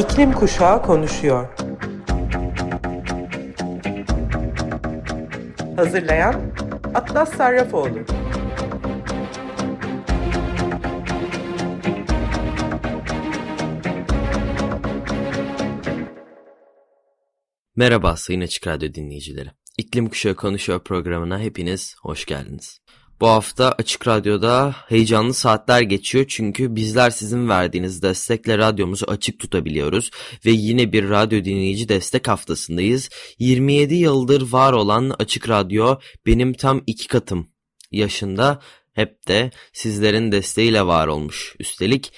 İklim Kuşağı konuşuyor. Hazırlayan Atlas Sarrafoğlu. Merhaba Sayın Açık Radyo dinleyicileri. İklim Kuşağı Konuşuyor programına hepiniz hoş geldiniz. Bu hafta Açık Radyo'da heyecanlı saatler geçiyor çünkü bizler sizin verdiğiniz destekle radyomuzu açık tutabiliyoruz ve yine bir radyo dinleyici destek haftasındayız. 27 yıldır var olan Açık Radyo benim tam iki katım yaşında hep de sizlerin desteğiyle var olmuş. Üstelik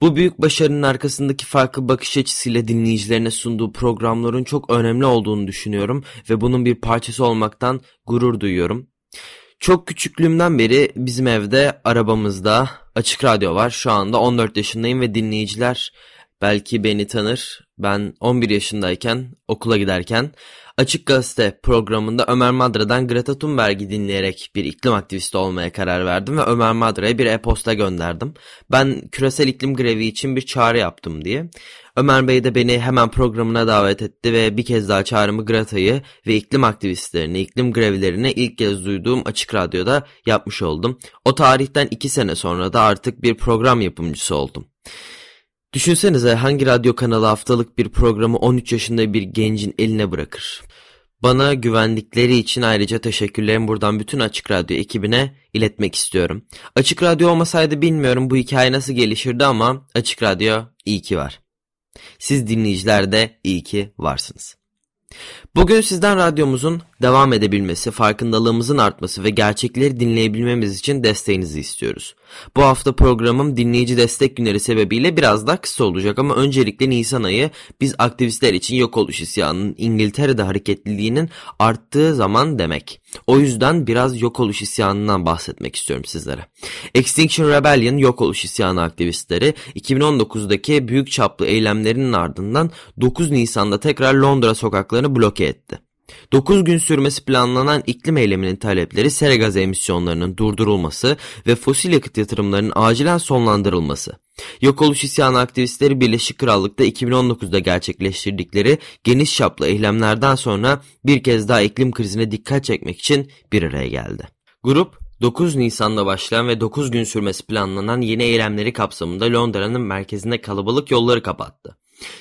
bu büyük başarının arkasındaki farklı bakış açısıyla dinleyicilerine sunduğu programların çok önemli olduğunu düşünüyorum ve bunun bir parçası olmaktan gurur duyuyorum. Çok küçüklüğümden beri bizim evde arabamızda açık radyo var. Şu anda 14 yaşındayım ve dinleyiciler belki beni tanır. Ben 11 yaşındayken okula giderken Açık Gazete programında Ömer Madra'dan Greta Thunberg'i dinleyerek bir iklim aktivisti olmaya karar verdim ve Ömer Madra'ya bir e-posta gönderdim. Ben küresel iklim grevi için bir çağrı yaptım diye. Ömer Bey de beni hemen programına davet etti ve bir kez daha çağrımı Greta'yı ve iklim aktivistlerini, iklim grevlerini ilk kez duyduğum Açık Radyo'da yapmış oldum. O tarihten iki sene sonra da artık bir program yapımcısı oldum. Düşünsenize hangi radyo kanalı haftalık bir programı 13 yaşında bir gencin eline bırakır. Bana güvendikleri için ayrıca teşekkürlerimi buradan bütün Açık Radyo ekibine iletmek istiyorum. Açık Radyo olmasaydı bilmiyorum bu hikaye nasıl gelişirdi ama Açık Radyo iyi ki var. Siz dinleyiciler de iyi ki varsınız. Bugün sizden radyomuzun devam edebilmesi, farkındalığımızın artması ve gerçekleri dinleyebilmemiz için desteğinizi istiyoruz. Bu hafta programım dinleyici destek günleri sebebiyle biraz daha kısa olacak ama öncelikle Nisan ayı biz aktivistler için yok oluş isyanının İngiltere'de hareketliliğinin arttığı zaman demek. O yüzden biraz yok oluş isyanından bahsetmek istiyorum sizlere. Extinction Rebellion yok oluş isyanı aktivistleri 2019'daki büyük çaplı eylemlerinin ardından 9 Nisan'da tekrar Londra sokaklarını bloke etti. 9 gün sürmesi planlanan iklim eyleminin talepleri sera gazı emisyonlarının durdurulması ve fosil yakıt yatırımlarının acilen sonlandırılması. Yok oluş isyanı aktivistleri Birleşik Krallık'ta 2019'da gerçekleştirdikleri geniş çaplı eylemlerden sonra bir kez daha iklim krizine dikkat çekmek için bir araya geldi. Grup 9 Nisan'da başlayan ve 9 gün sürmesi planlanan yeni eylemleri kapsamında Londra'nın merkezinde kalabalık yolları kapattı.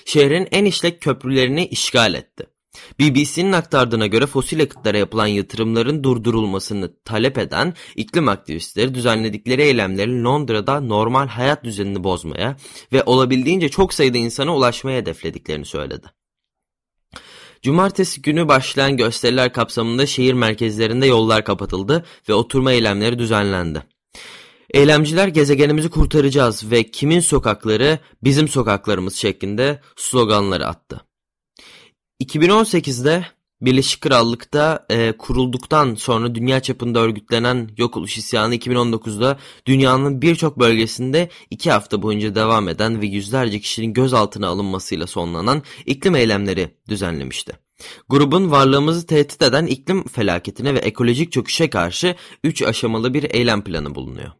Şehrin en işlek köprülerini işgal etti. BBC'nin aktardığına göre fosil yakıtlara yapılan yatırımların durdurulmasını talep eden iklim aktivistleri düzenledikleri eylemlerin Londra'da normal hayat düzenini bozmaya ve olabildiğince çok sayıda insana ulaşmaya hedeflediklerini söyledi. Cumartesi günü başlayan gösteriler kapsamında şehir merkezlerinde yollar kapatıldı ve oturma eylemleri düzenlendi. Eylemciler gezegenimizi kurtaracağız ve kimin sokakları bizim sokaklarımız şeklinde sloganları attı. 2018'de Birleşik Krallık'ta e, kurulduktan sonra dünya çapında örgütlenen yok oluş isyanı 2019'da dünyanın birçok bölgesinde iki hafta boyunca devam eden ve yüzlerce kişinin gözaltına alınmasıyla sonlanan iklim eylemleri düzenlemişti. Grubun varlığımızı tehdit eden iklim felaketine ve ekolojik çöküşe karşı 3 aşamalı bir eylem planı bulunuyor.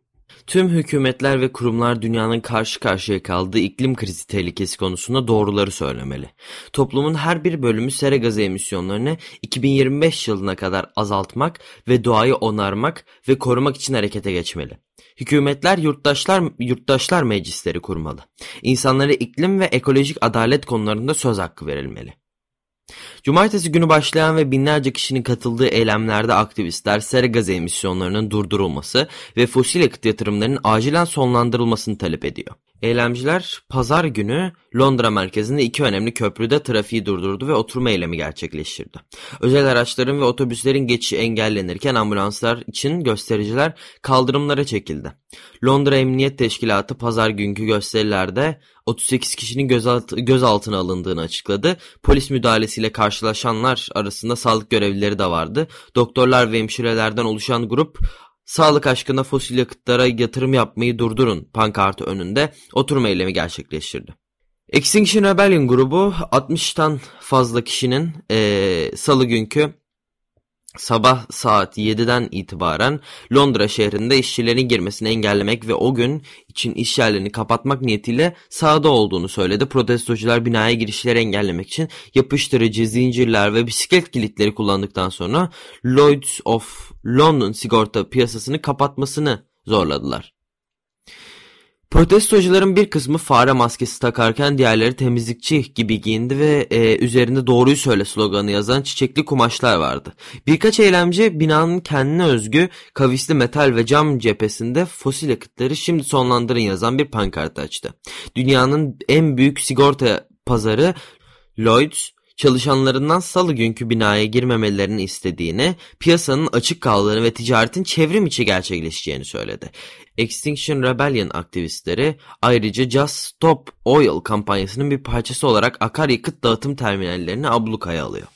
Tüm hükümetler ve kurumlar dünyanın karşı karşıya kaldığı iklim krizi tehlikesi konusunda doğruları söylemeli. Toplumun her bir bölümü sera gazı emisyonlarını 2025 yılına kadar azaltmak ve doğayı onarmak ve korumak için harekete geçmeli. Hükümetler yurttaşlar yurttaşlar meclisleri kurmalı. İnsanlara iklim ve ekolojik adalet konularında söz hakkı verilmeli. Cumartesi günü başlayan ve binlerce kişinin katıldığı eylemlerde aktivistler sera gazı emisyonlarının durdurulması ve fosil yakıt yatırımlarının acilen sonlandırılmasını talep ediyor. Eylemciler pazar günü Londra merkezinde iki önemli köprüde trafiği durdurdu ve oturma eylemi gerçekleştirdi. Özel araçların ve otobüslerin geçişi engellenirken ambulanslar için göstericiler kaldırımlara çekildi. Londra Emniyet Teşkilatı pazar günkü gösterilerde 38 kişinin gözalt gözaltına alındığını açıkladı. Polis müdahalesiyle karşılaşanlar arasında sağlık görevlileri de vardı. Doktorlar ve hemşirelerden oluşan grup Sağlık aşkına fosil yakıtlara yatırım yapmayı durdurun pankartı önünde oturma eylemi gerçekleştirdi. Extinction Rebellion grubu 60'tan fazla kişinin e, salı günkü sabah saat 7'den itibaren Londra şehrinde işçilerin girmesini engellemek ve o gün için iş yerlerini kapatmak niyetiyle sahada olduğunu söyledi. Protestocular binaya girişleri engellemek için yapıştırıcı, zincirler ve bisiklet kilitleri kullandıktan sonra Lloyds of London sigorta piyasasını kapatmasını zorladılar. Protestocuların bir kısmı fare maskesi takarken diğerleri temizlikçi gibi giyindi ve e, üzerinde doğruyu söyle sloganı yazan çiçekli kumaşlar vardı. Birkaç eylemci binanın kendine özgü kavisli metal ve cam cephesinde fosil yakıtları şimdi sonlandırın yazan bir pankart açtı. Dünyanın en büyük sigorta pazarı Lloyds çalışanlarından salı günkü binaya girmemelerini istediğini, piyasanın açık kaldığını ve ticaretin çevrim içi gerçekleşeceğini söyledi. Extinction Rebellion aktivistleri ayrıca Just Stop Oil kampanyasının bir parçası olarak akaryakıt dağıtım terminallerini ablukaya alıyor.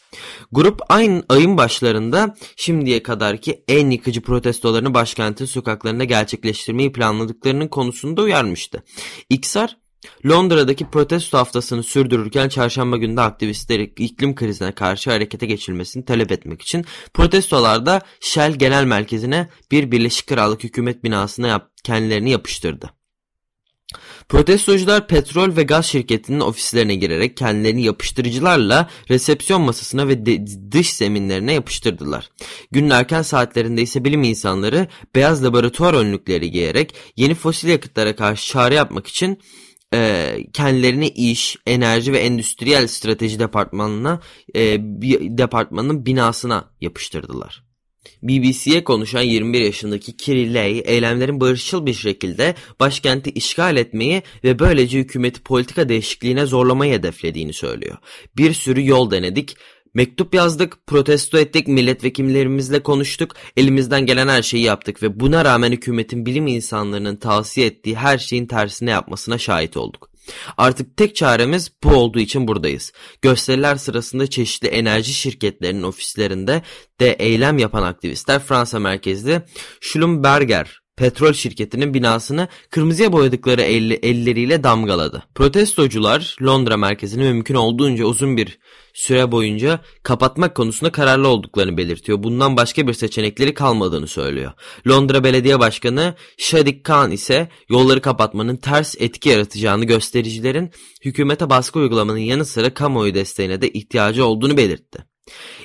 Grup aynı ayın başlarında şimdiye kadarki en yıkıcı protestolarını başkentin sokaklarında gerçekleştirmeyi planladıklarının konusunda uyarmıştı. İksar Londra'daki protesto haftasını sürdürürken çarşamba günde aktivistleri iklim krizine karşı harekete geçilmesini talep etmek için protestolarda Shell Genel Merkezi'ne bir Birleşik Krallık hükümet binasına yap kendilerini yapıştırdı. Protestocular petrol ve gaz şirketinin ofislerine girerek kendilerini yapıştırıcılarla resepsiyon masasına ve dış zeminlerine yapıştırdılar. Günün erken saatlerinde ise bilim insanları beyaz laboratuvar önlükleri giyerek yeni fosil yakıtlara karşı çağrı yapmak için e, kendilerini iş, enerji ve endüstriyel strateji departmanına e, bir departmanın binasına yapıştırdılar. BBC'ye konuşan 21 yaşındaki Kiri Lay, eylemlerin barışçıl bir şekilde başkenti işgal etmeyi ve böylece hükümeti politika değişikliğine zorlamayı hedeflediğini söylüyor. Bir sürü yol denedik Mektup yazdık, protesto ettik, milletvekillerimizle konuştuk, elimizden gelen her şeyi yaptık ve buna rağmen hükümetin bilim insanlarının tavsiye ettiği her şeyin tersine yapmasına şahit olduk. Artık tek çaremiz bu olduğu için buradayız. Gösteriler sırasında çeşitli enerji şirketlerinin ofislerinde de eylem yapan aktivistler Fransa merkezli Schlumberger petrol şirketinin binasını kırmızıya boyadıkları elle, elleriyle damgaladı. Protestocular Londra merkezini mümkün olduğunca uzun bir süre boyunca kapatmak konusunda kararlı olduklarını belirtiyor. Bundan başka bir seçenekleri kalmadığını söylüyor. Londra Belediye Başkanı Sadiq Khan ise yolları kapatmanın ters etki yaratacağını göstericilerin hükümete baskı uygulamanın yanı sıra kamuoyu desteğine de ihtiyacı olduğunu belirtti.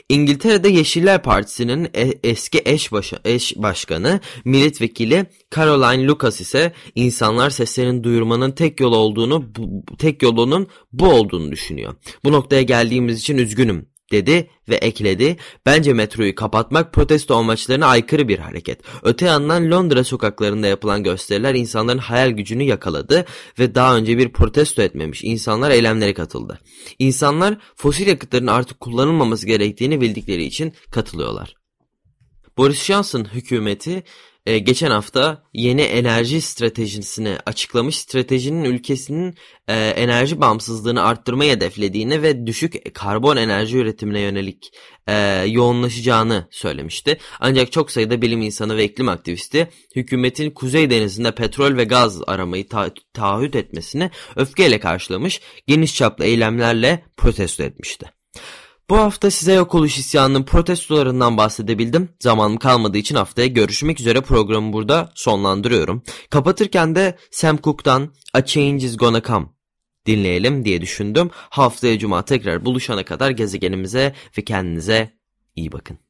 İngiltere'de Yeşiller Partisi'nin e, eski eş, başa, eş başkanı milletvekili Caroline Lucas ise insanlar seslerini duyurmanın tek yol olduğunu bu, tek yolunun bu olduğunu düşünüyor. Bu noktaya geldiğimiz için üzgünüm dedi ve ekledi. Bence metroyu kapatmak protesto amaçlarına aykırı bir hareket. Öte yandan Londra sokaklarında yapılan gösteriler insanların hayal gücünü yakaladı ve daha önce bir protesto etmemiş insanlar eylemlere katıldı. İnsanlar fosil yakıtların artık kullanılmaması gerektiğini bildikleri için katılıyorlar. Boris Johnson hükümeti e, geçen hafta yeni enerji stratejisini açıklamış. Stratejinin ülkesinin e, enerji bağımsızlığını arttırmayı hedeflediğini ve düşük karbon enerji üretimine yönelik e, yoğunlaşacağını söylemişti. Ancak çok sayıda bilim insanı ve iklim aktivisti hükümetin Kuzey Denizi'nde petrol ve gaz aramayı ta taahhüt etmesini öfkeyle karşılamış, geniş çaplı eylemlerle protesto etmişti. Bu hafta size yok oluş isyanının protestolarından bahsedebildim. Zamanım kalmadığı için haftaya görüşmek üzere programı burada sonlandırıyorum. Kapatırken de Sam Cooke'dan A Change Is Gonna Come dinleyelim diye düşündüm. Haftaya cuma tekrar buluşana kadar gezegenimize ve kendinize iyi bakın.